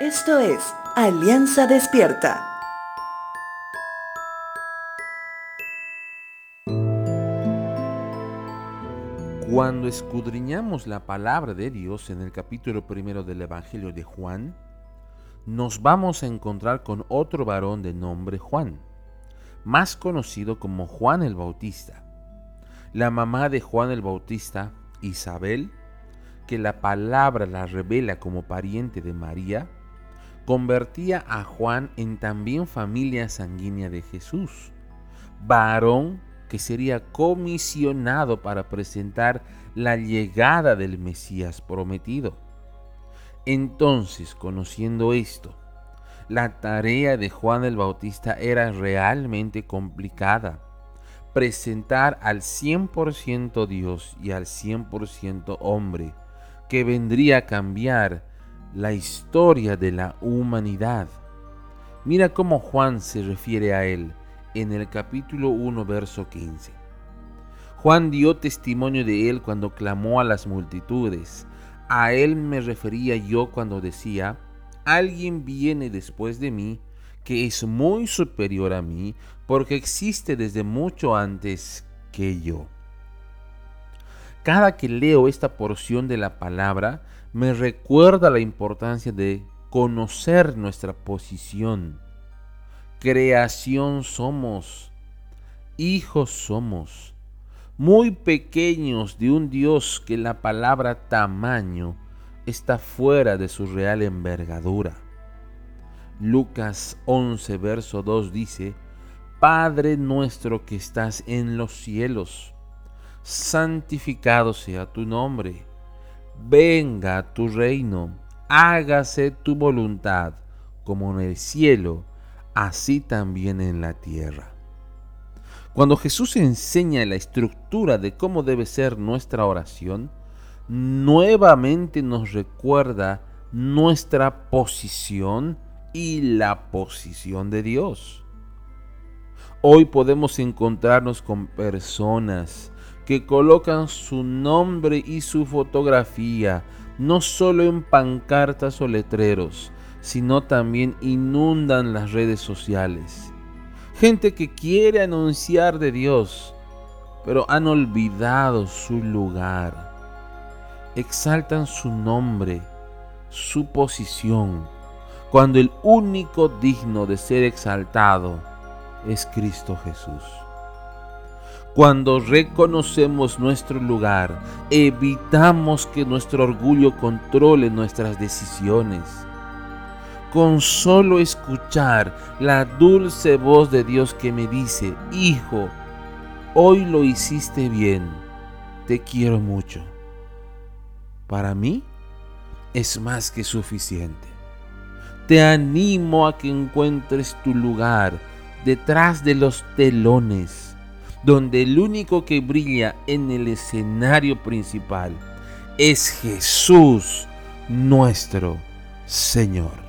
Esto es Alianza Despierta. Cuando escudriñamos la palabra de Dios en el capítulo primero del Evangelio de Juan, nos vamos a encontrar con otro varón de nombre Juan, más conocido como Juan el Bautista. La mamá de Juan el Bautista, Isabel, que la palabra la revela como pariente de María, convertía a Juan en también familia sanguínea de Jesús, varón que sería comisionado para presentar la llegada del Mesías prometido. Entonces, conociendo esto, la tarea de Juan el Bautista era realmente complicada. Presentar al 100% Dios y al 100% hombre, que vendría a cambiar la historia de la humanidad. Mira cómo Juan se refiere a él en el capítulo 1, verso 15. Juan dio testimonio de él cuando clamó a las multitudes. A él me refería yo cuando decía, alguien viene después de mí que es muy superior a mí porque existe desde mucho antes que yo. Cada que leo esta porción de la palabra, me recuerda la importancia de conocer nuestra posición. Creación somos, hijos somos, muy pequeños de un Dios que la palabra tamaño está fuera de su real envergadura. Lucas 11, verso 2 dice, Padre nuestro que estás en los cielos, santificado sea tu nombre venga tu reino, hágase tu voluntad, como en el cielo, así también en la tierra. Cuando Jesús enseña la estructura de cómo debe ser nuestra oración, nuevamente nos recuerda nuestra posición y la posición de Dios. Hoy podemos encontrarnos con personas que colocan su nombre y su fotografía no solo en pancartas o letreros, sino también inundan las redes sociales. Gente que quiere anunciar de Dios, pero han olvidado su lugar. Exaltan su nombre, su posición, cuando el único digno de ser exaltado es Cristo Jesús. Cuando reconocemos nuestro lugar, evitamos que nuestro orgullo controle nuestras decisiones. Con solo escuchar la dulce voz de Dios que me dice, Hijo, hoy lo hiciste bien, te quiero mucho. Para mí es más que suficiente. Te animo a que encuentres tu lugar detrás de los telones donde el único que brilla en el escenario principal es Jesús nuestro Señor.